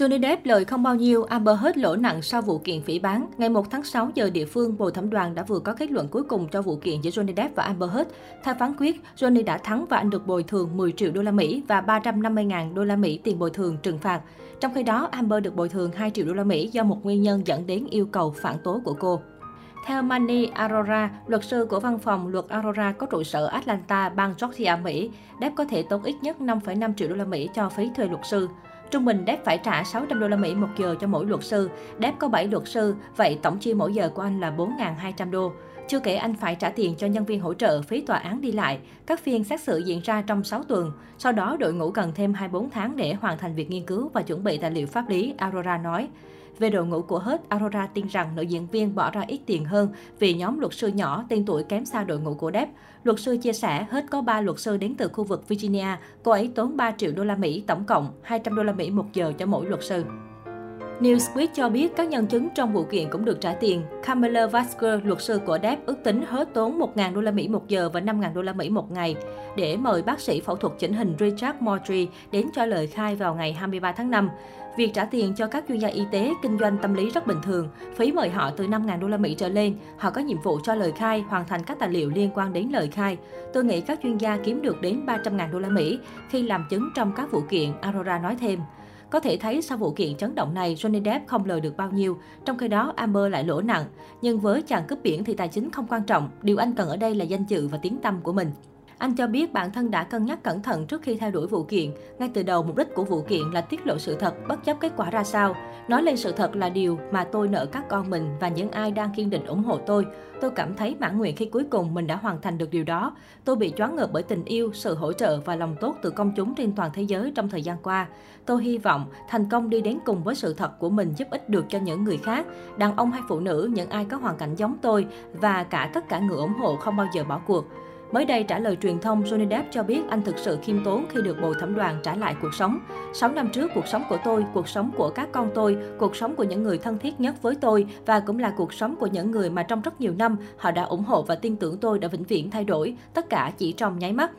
Johnny Depp lời không bao nhiêu, Amber Heard lỗ nặng sau vụ kiện phỉ bán. Ngày 1 tháng 6 giờ địa phương, Bồi thẩm đoàn đã vừa có kết luận cuối cùng cho vụ kiện giữa Johnny Depp và Amber Heard. Theo phán quyết, Johnny đã thắng và anh được bồi thường 10 triệu đô la Mỹ và 350.000 đô la Mỹ tiền bồi thường trừng phạt. Trong khi đó, Amber được bồi thường 2 triệu đô la Mỹ do một nguyên nhân dẫn đến yêu cầu phản tố của cô. Theo Manny Arora, luật sư của văn phòng luật Arora có trụ sở Atlanta, bang Georgia, Mỹ, Depp có thể tốn ít nhất 5,5 triệu đô la Mỹ cho phí thuê luật sư. Trung bình Depp phải trả 600 đô la Mỹ một giờ cho mỗi luật sư. Depp có 7 luật sư, vậy tổng chi mỗi giờ của anh là 4.200 đô. Chưa kể anh phải trả tiền cho nhân viên hỗ trợ phí tòa án đi lại. Các phiên xét xử diễn ra trong 6 tuần. Sau đó đội ngũ cần thêm 24 tháng để hoàn thành việc nghiên cứu và chuẩn bị tài liệu pháp lý, Aurora nói. Về đội ngũ của hết, Aurora tin rằng nữ diễn viên bỏ ra ít tiền hơn vì nhóm luật sư nhỏ tên tuổi kém xa đội ngũ của Depp. Luật sư chia sẻ, hết có 3 luật sư đến từ khu vực Virginia, cô ấy tốn 3 triệu đô la Mỹ tổng cộng, 200 đô la Mỹ một giờ cho mỗi luật sư. Newsweek cho biết các nhân chứng trong vụ kiện cũng được trả tiền. Kamala Vasker, luật sư của Depp, ước tính hết tốn 1.000 đô la Mỹ một giờ và 5.000 đô la Mỹ một ngày để mời bác sĩ phẫu thuật chỉnh hình Richard Moultrie đến cho lời khai vào ngày 23 tháng 5. Việc trả tiền cho các chuyên gia y tế kinh doanh tâm lý rất bình thường, phí mời họ từ 5.000 đô la Mỹ trở lên. Họ có nhiệm vụ cho lời khai, hoàn thành các tài liệu liên quan đến lời khai. Tôi nghĩ các chuyên gia kiếm được đến 300.000 đô la Mỹ khi làm chứng trong các vụ kiện, Aurora nói thêm. Có thể thấy sau vụ kiện chấn động này, Johnny Depp không lời được bao nhiêu, trong khi đó Amber lại lỗ nặng. Nhưng với chàng cướp biển thì tài chính không quan trọng, điều anh cần ở đây là danh dự và tiếng tăm của mình. Anh cho biết bản thân đã cân nhắc cẩn thận trước khi theo đuổi vụ kiện. Ngay từ đầu, mục đích của vụ kiện là tiết lộ sự thật, bất chấp kết quả ra sao. Nói lên sự thật là điều mà tôi nợ các con mình và những ai đang kiên định ủng hộ tôi. Tôi cảm thấy mãn nguyện khi cuối cùng mình đã hoàn thành được điều đó. Tôi bị choáng ngợp bởi tình yêu, sự hỗ trợ và lòng tốt từ công chúng trên toàn thế giới trong thời gian qua. Tôi hy vọng thành công đi đến cùng với sự thật của mình giúp ích được cho những người khác, đàn ông hay phụ nữ, những ai có hoàn cảnh giống tôi và cả tất cả người ủng hộ không bao giờ bỏ cuộc. Mới đây trả lời truyền thông, Johnny Depp cho biết anh thực sự khiêm tốn khi được bộ thẩm đoàn trả lại cuộc sống. 6 năm trước, cuộc sống của tôi, cuộc sống của các con tôi, cuộc sống của những người thân thiết nhất với tôi và cũng là cuộc sống của những người mà trong rất nhiều năm họ đã ủng hộ và tin tưởng tôi đã vĩnh viễn thay đổi, tất cả chỉ trong nháy mắt.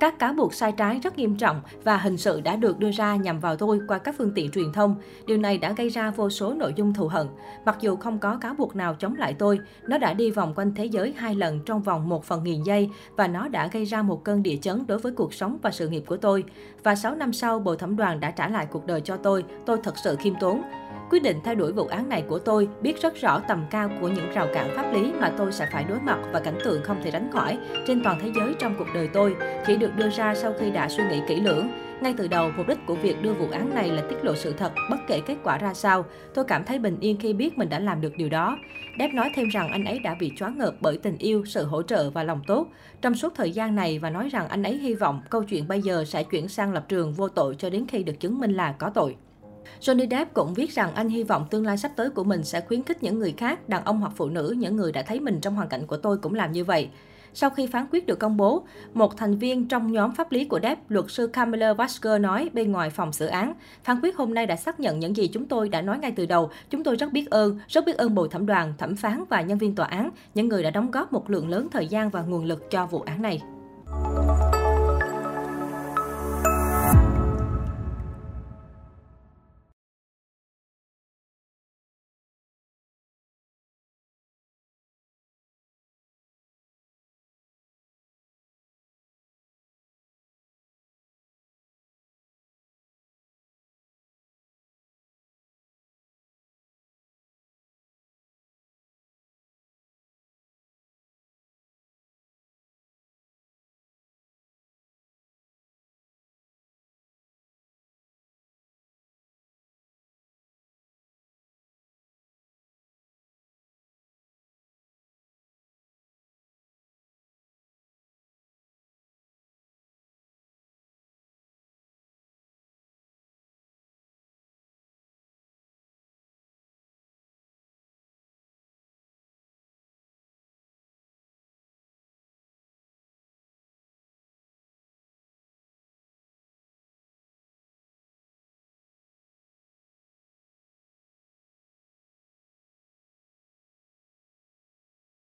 Các cáo buộc sai trái rất nghiêm trọng và hình sự đã được đưa ra nhằm vào tôi qua các phương tiện truyền thông. Điều này đã gây ra vô số nội dung thù hận. Mặc dù không có cáo buộc nào chống lại tôi, nó đã đi vòng quanh thế giới hai lần trong vòng một phần nghìn giây và nó đã gây ra một cơn địa chấn đối với cuộc sống và sự nghiệp của tôi. Và 6 năm sau, Bộ Thẩm đoàn đã trả lại cuộc đời cho tôi. Tôi thật sự khiêm tốn. Quyết định theo đuổi vụ án này của tôi biết rất rõ tầm cao của những rào cản pháp lý mà tôi sẽ phải đối mặt và cảnh tượng không thể tránh khỏi trên toàn thế giới trong cuộc đời tôi, chỉ được đưa ra sau khi đã suy nghĩ kỹ lưỡng. Ngay từ đầu, mục đích của việc đưa vụ án này là tiết lộ sự thật, bất kể kết quả ra sao. Tôi cảm thấy bình yên khi biết mình đã làm được điều đó. Depp nói thêm rằng anh ấy đã bị choáng ngợp bởi tình yêu, sự hỗ trợ và lòng tốt trong suốt thời gian này và nói rằng anh ấy hy vọng câu chuyện bây giờ sẽ chuyển sang lập trường vô tội cho đến khi được chứng minh là có tội. Johnny Depp cũng viết rằng anh hy vọng tương lai sắp tới của mình sẽ khuyến khích những người khác, đàn ông hoặc phụ nữ, những người đã thấy mình trong hoàn cảnh của tôi cũng làm như vậy. Sau khi phán quyết được công bố, một thành viên trong nhóm pháp lý của Depp, luật sư Camilla Vasker nói bên ngoài phòng xử án, phán quyết hôm nay đã xác nhận những gì chúng tôi đã nói ngay từ đầu. Chúng tôi rất biết ơn, rất biết ơn bồi thẩm đoàn, thẩm phán và nhân viên tòa án, những người đã đóng góp một lượng lớn thời gian và nguồn lực cho vụ án này.